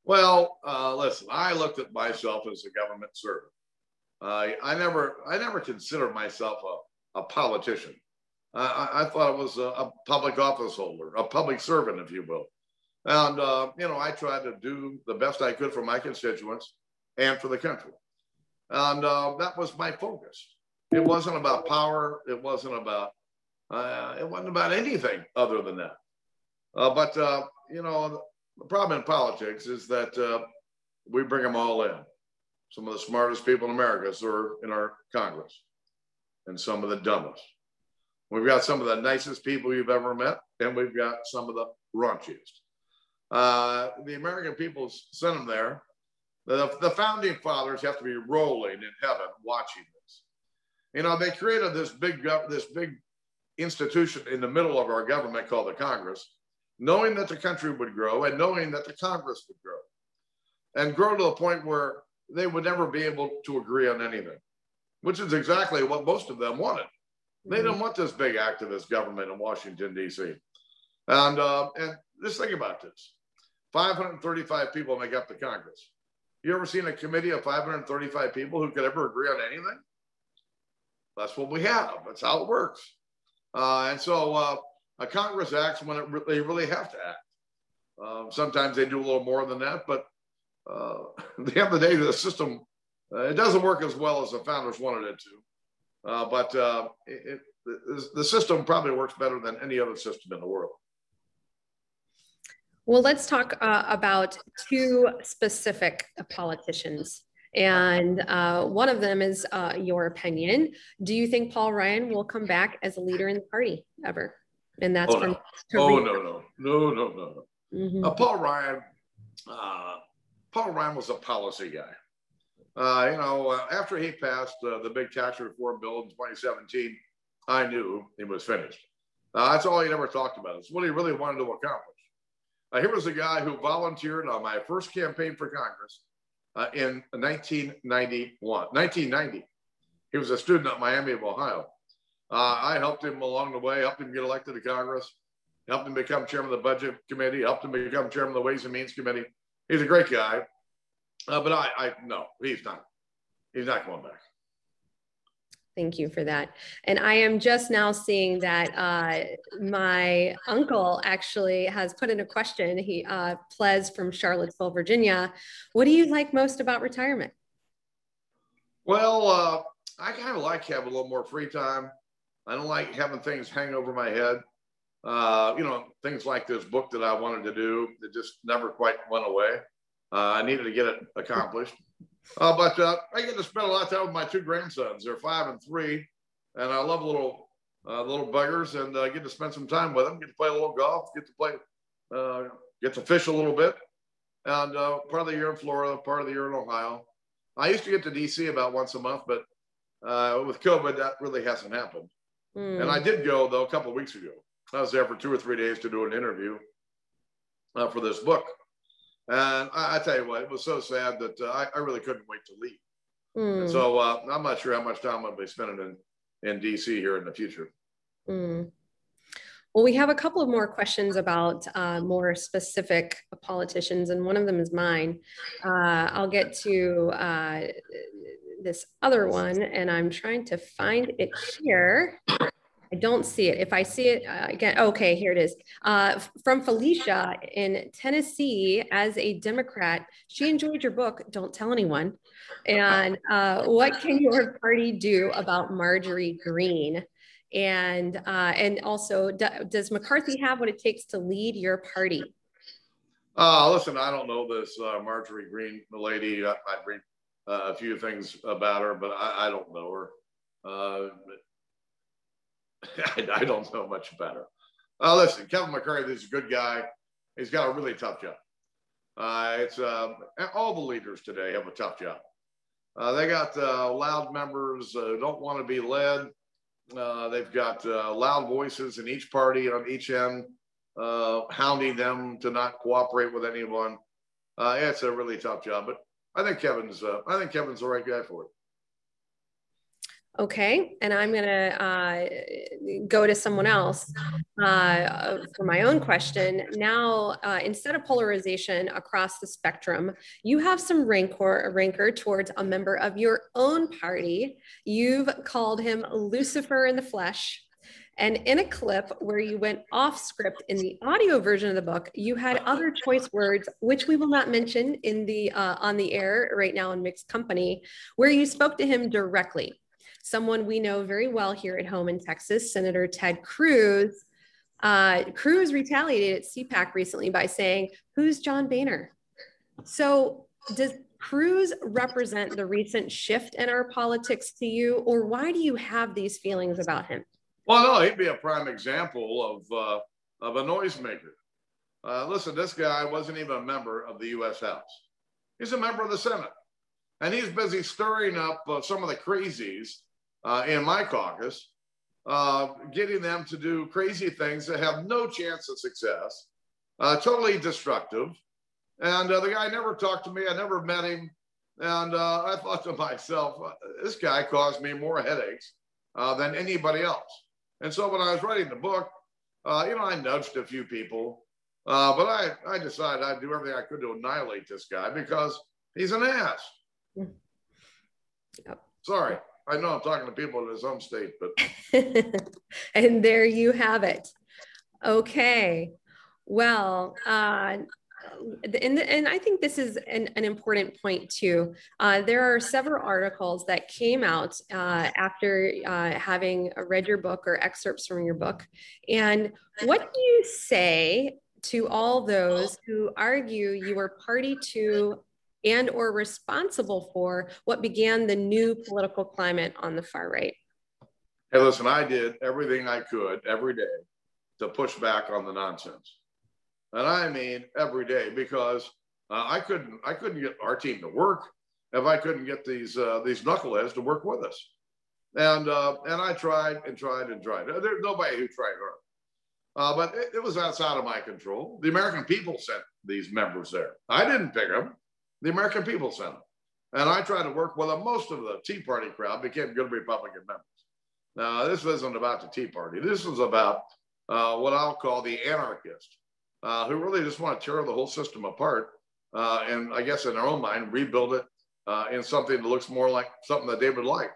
Well uh, listen i looked at myself as a government servant. Uh, i never i never considered myself a, a politician. I, I, thought it was a, a, public office holder a public servant if you will. And uh, you know i tried to do the best i could for my constituents and for the country and uh, that was my focus. It wasn't about power. It wasn't about, uh, it wasn't about anything other than that. Uh, but, uh, you know, the problem in politics is that uh, we bring them all in. Some of the smartest people in America are in our Congress and some of the dumbest. We've got some of the nicest people you've ever met, and we've got some of the raunchiest. Uh, the American people sent them there the, the founding fathers have to be rolling in heaven watching this. You know, they created this big, this big institution in the middle of our government called the Congress, knowing that the country would grow and knowing that the Congress would grow and grow to the point where they would never be able to agree on anything, which is exactly what most of them wanted. They didn't want this big activist government in Washington, D.C. And, uh, and just think about this 535 people make up the Congress. You ever seen a committee of 535 people who could ever agree on anything? That's what we have. That's how it works. Uh, and so uh, a Congress acts when re- they really have to act. Um, sometimes they do a little more than that, but uh, at the end of the day, the system uh, it doesn't work as well as the founders wanted it to. Uh, but uh, it, it, the system probably works better than any other system in the world. Well, let's talk uh, about two specific politicians. And uh, one of them is uh, your opinion. Do you think Paul Ryan will come back as a leader in the party ever? And that's oh, from. No. Oh, no, no, no, no, no. Mm-hmm. Uh, Paul Ryan, uh, Paul Ryan was a policy guy. Uh, you know, uh, after he passed the big tax reform bill in 2017, I knew he was finished. that's all he ever talked about. It's what he really wanted to accomplish. Uh, here was a guy who volunteered on my first campaign for Congress uh, in 1991, 1990. He was a student at Miami of Ohio. Uh, I helped him along the way, helped him get elected to Congress, helped him become chairman of the budget committee, helped him become chairman of the Ways and Means Committee. He's a great guy, uh, but I, I no, he's not. He's not going back. Thank you for that. And I am just now seeing that uh, my uncle actually has put in a question. He, uh, Ples from Charlottesville, Virginia. What do you like most about retirement? Well, uh, I kind of like having a little more free time. I don't like having things hang over my head. Uh, you know, things like this book that I wanted to do that just never quite went away. Uh, I needed to get it accomplished. Uh, but uh, I get to spend a lot of time with my two grandsons. They're five and three, and I love little uh, little buggers, and I get to spend some time with them. Get to play a little golf. Get to play, uh, get to fish a little bit, and uh, part of the year in Florida, part of the year in Ohio. I used to get to DC about once a month, but uh, with COVID, that really hasn't happened. Mm. And I did go though a couple of weeks ago. I was there for two or three days to do an interview for this book. And I, I, tell you what, it was so sad that uh, I, I, really couldn't wait to leave. Mm. And so uh, I'm not sure how much time I'm going to be spending in, in DC here in the future. Mm. Well, we have a couple of more questions about uh, more specific politicians, and one of them is mine. Uh, I'll get to uh, this other one, and I'm trying to find it here. I don't see it. If I see it uh, again, okay, here it is. Uh, from Felicia in Tennessee, as a Democrat, she enjoyed your book, Don't Tell Anyone. And uh, what can your party do about Marjorie Greene? And uh, and also, does McCarthy have what it takes to lead your party? Uh, listen, I don't know this uh, Marjorie Greene, the lady. I, I read a few things about her, but I, I don't know her. I, I, don't know much better. Uh, listen, Kevin McCarthy is a good guy. He's got a really tough job. Uh, it's uh, all the leaders today have a tough job. Uh, they got uh, loud members who don't want to be led. Uh, they've got uh, loud voices in each party on each end, hounding them to not cooperate with anyone. it's a really tough job, but I think Kevin's I think Kevin's the right guy for it. Okay, and I'm going to uh, go to someone else uh, for my own question. Now, uh, instead of polarization across the spectrum, you have some rancor, rancor towards a member of your own party. You've called him Lucifer in the flesh. And in a clip where you went off script in the audio version of the book, you had other choice words, which we will not mention in the uh, on the air right now in mixed company, where you spoke to him directly someone we know very well here at home in Texas, Senator Ted Cruz. Uh, Cruz retaliated at CPAC recently by saying, Who's John Boehner? So, does Cruz represent the recent shift in our politics to you, or why do you have these feelings about him? Well, no, he'd be a prime example of, uh, of a noisemaker. Uh, listen, this guy wasn't even a member of the U.S. House. He's a member of the Senate. And he's busy stirring up uh, some of the crazies uh, in my caucus, uh, getting them to do crazy things that have no chance of success, uh, totally destructive. And uh, the guy never talked to me. I never met him. And uh, I thought to myself, uh, this guy caused me more headaches uh, than anybody else. And so when I was writing the book, uh, you know, I nudged a few people, uh, but I, I decided I'd do everything I could to annihilate this guy because he's an ass. Yep. Sorry, I know I'm talking to people in his home state, but. and there you have it. Okay. Well, uh, and, and I think this is an, an important point too. Uh, there are several articles that came out uh, after uh, having read your book or excerpts from your book. And what do you say to all those who argue you were party to and or responsible for what began the new political climate on the far right? Hey, listen, I did everything I could every day to push back on the nonsense and I mean every day because uh, I couldn't I couldn't get our team to work if I couldn't get these uh, these knuckleheads to work with us, and uh, and I tried and tried and tried. There's nobody who tried hard, uh, but it, it, was outside of my control. The American people sent these members there. I didn't pick them. The American people sent them, and I tried to work with them. Most of the Tea Party crowd became good Republican members. Now this isn't about the Tea Party. This is about uh, what I'll call the anarchist uh, who really just want to tear the whole system apart uh, and I guess in their own mind rebuild it uh, in something that looks more like something that they would like.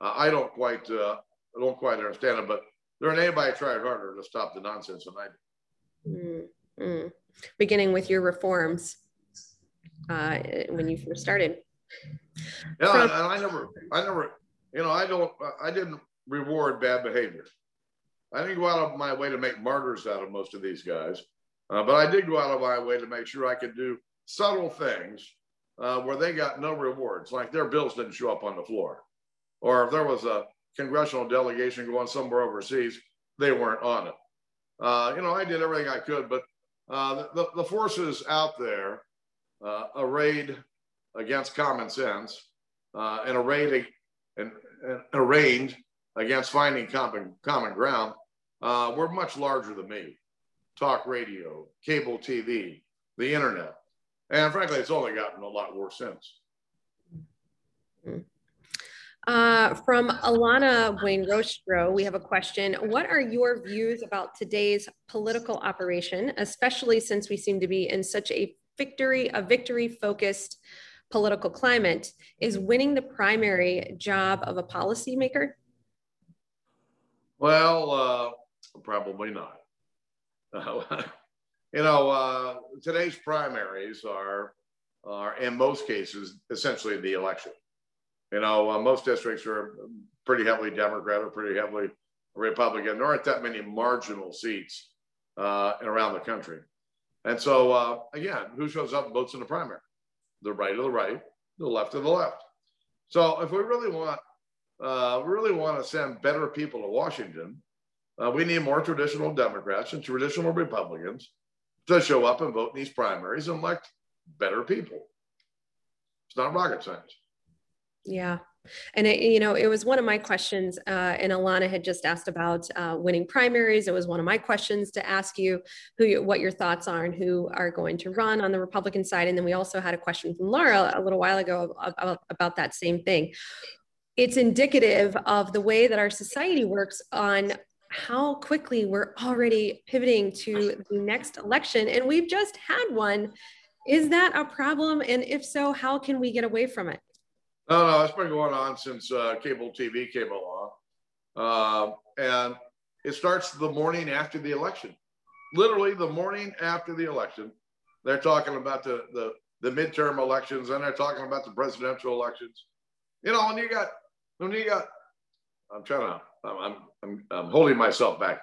Uh, I don't quite uh, I don't quite understand it, but there ain't anybody tried harder to stop the nonsense than I did. Mm-hmm. Beginning with your reforms uh, when you first started. Yeah, From- and I never, I never, you know, I don't, I didn't reward bad behavior. I didn't go out of my way to make martyrs out of most of these guys. Uh, but I did go out of my way to make sure I could do subtle things uh, where they got no rewards, like their bills didn't show up on the floor. Or if there was a congressional delegation going somewhere overseas, they weren't on it. Uh, you know, I did everything I could, but uh, the, the forces out there uh, arrayed against common sense uh, and arrayed and, and arraigned against finding common, common ground were much larger than me talk radio, cable TV, the internet. And frankly, it's only gotten a lot worse since. Uh, from Alana Wayne Rostro, we have a question. What are your views about today's political operation, especially since we seem to be in such a victory, a victory focused political climate? Is winning the primary job of a policymaker? Well, uh, probably not. Uh, you know, uh, today's primaries are, are in most cases essentially the election. You know, uh, most districts are pretty heavily Democrat or pretty heavily Republican. There aren't that many marginal seats uh, around the country. And so, uh, again, who shows up and votes in the primary? The right of the right, the left of the left. So, if we really want, uh, really want to send better people to Washington, uh, we need more traditional Democrats and traditional Republicans to show up and vote in these primaries and elect better people. It's not rocket science. Yeah. And it, you know, it was one of my questions, uh, and Alana had just asked about uh, winning primaries. It was one of my questions to ask you who, you, what your thoughts are, and who are going to run on the Republican side. And then we also had a question from Laura a little while ago about, about that same thing. It's indicative of the way that our society works on how quickly we're already pivoting to the next election and we've just had one is that a problem and if so how can we get away from it no no it's been going on since uh, cable tv came along. Uh, and it starts the morning after the election. Literally the morning after the election they're talking about the the, the midterm elections and they're talking about the presidential elections. You know when you got when you got i'm trying to I'm, I'm, I'm holding myself back.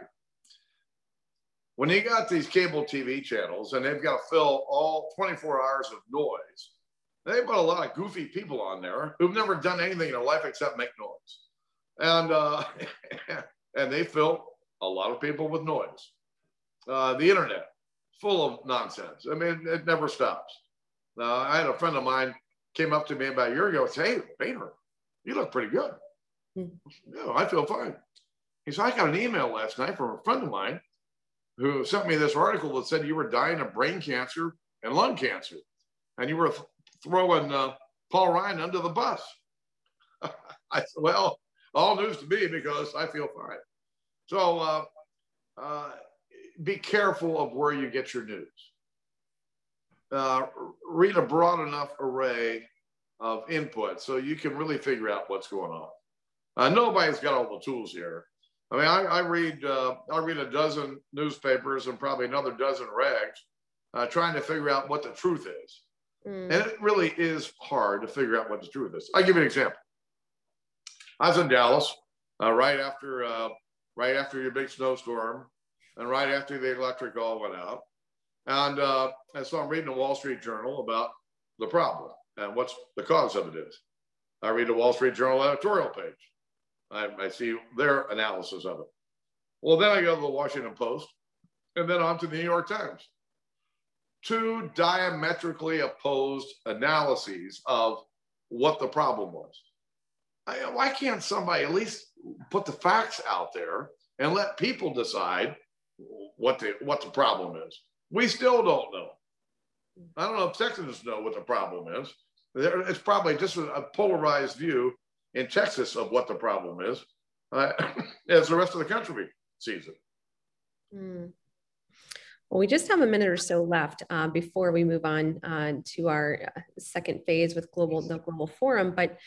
When you got these cable TV channels and they've got to fill all 24 hours of noise, they put a lot of goofy people on there who've never done anything in their life except make noise. And, uh, and they fill a lot of people with noise. Uh, the internet, full of nonsense. I mean, it never stops. Uh, I had a friend of mine came up to me about a year ago and said, Hey, Boehner, you look pretty good. No, I feel fine. He said, I got an email last night from a friend of mine who sent me this article that said you were dying of brain cancer and lung cancer, and you were throwing uh, Paul Ryan under the bus. I said, well, all news to me because I feel fine. So uh, uh, be careful of where you get your news. Uh, read a broad enough array of input so you can really figure out what's going on. Uh, nobody's got all the tools here. I mean, I, I read uh, I read a dozen newspapers and probably another dozen rags, uh, trying to figure out what the truth is. Mm. And it really is hard to figure out what the truth this. I'll give you an example. I was in Dallas uh, right after uh, right after your big snowstorm, and right after the electric all went out, and uh, and so I'm reading the Wall Street Journal about the problem and what's the cause of it is. I read the Wall Street Journal editorial page. I, I see their analysis of it. Well, then I go to the Washington Post, and then on to the New York Times two diametrically opposed analyses of what the problem was. I, why can't somebody at least put the facts out there and let people decide what the what the problem is? We still don't know. I don't know if Texans know what the problem is. It's probably just a polarized view in Texas of what the problem is, uh, as the rest of the country sees it. Mm. Well, we just have a minute or so left uh, before we move on uh, to our uh, second phase with global the global forum. But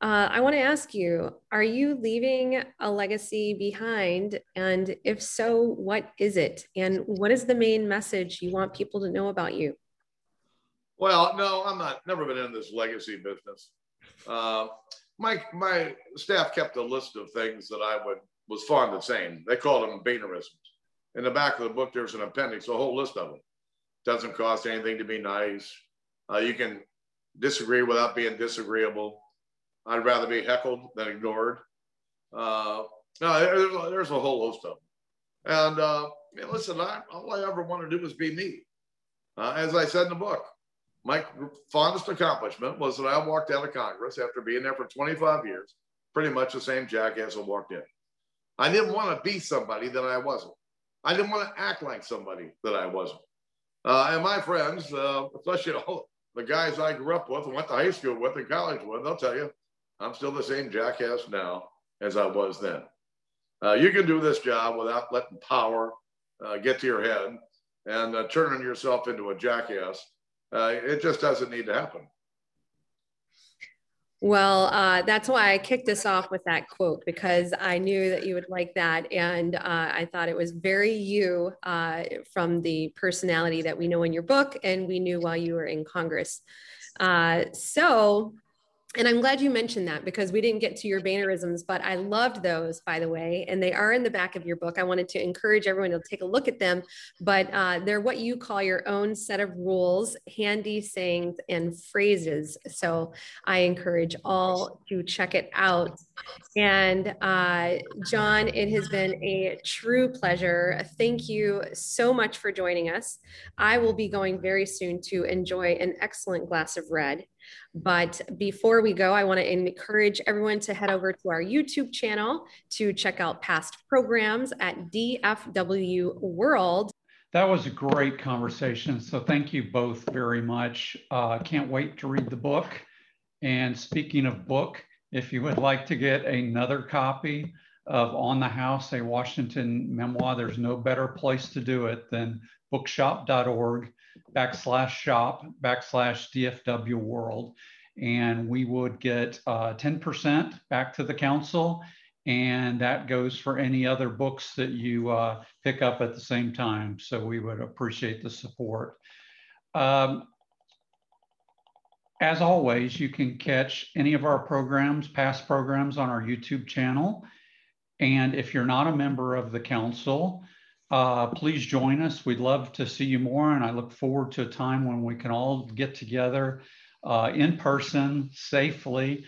uh, I want to ask you: Are you leaving a legacy behind? And if so, what is it? And what is the main message you want people to know about you? Well, no, I'm not. Never been in this legacy business. Uh, my my staff kept a list of things that I would was fond of saying. They called them Boehnerisms in the back of the book, there's an appendix, a whole list of them. Doesn't cost anything to be nice. Uh, you can disagree without being disagreeable. I'd rather be heckled than ignored. Uh, no, there's a, there's a whole host of them. And uh, listen, I, all I ever want to do is be me. Uh, as I said in the book, my fondest accomplishment was that I walked out of Congress after being there for 25 years, pretty much the same jackass I walked in. I didn't want to be somebody that I wasn't. I didn't want to act like somebody that I wasn't. Uh, and my friends, uh, especially all the guys I grew up with and went to high school with and college with, they'll tell you, I'm still the same jackass now as I was then. Uh, you can do this job without letting power uh, get to your head and uh, turning yourself into a jackass. Uh, it just doesn't need to happen. Well, uh, that's why I kicked this off with that quote because I knew that you would like that. And uh, I thought it was very you uh, from the personality that we know in your book and we knew while you were in Congress. Uh, so and I'm glad you mentioned that because we didn't get to your Boehnerisms, but I loved those, by the way, and they are in the back of your book. I wanted to encourage everyone to take a look at them, but uh, they're what you call your own set of rules, handy sayings, and phrases. So I encourage all to check it out. And uh, John, it has been a true pleasure. Thank you so much for joining us. I will be going very soon to enjoy an excellent glass of red. But before we go, I want to encourage everyone to head over to our YouTube channel to check out past programs at DFW World. That was a great conversation. So thank you both very much. Uh, can't wait to read the book. And speaking of book, if you would like to get another copy of On the House, a Washington memoir, there's no better place to do it than bookshop.org backslash shop backslash DFW world. And we would get uh, 10% back to the council. And that goes for any other books that you uh, pick up at the same time. So we would appreciate the support. Um, as always, you can catch any of our programs, past programs on our YouTube channel. And if you're not a member of the council, uh, please join us. We'd love to see you more. And I look forward to a time when we can all get together uh, in person safely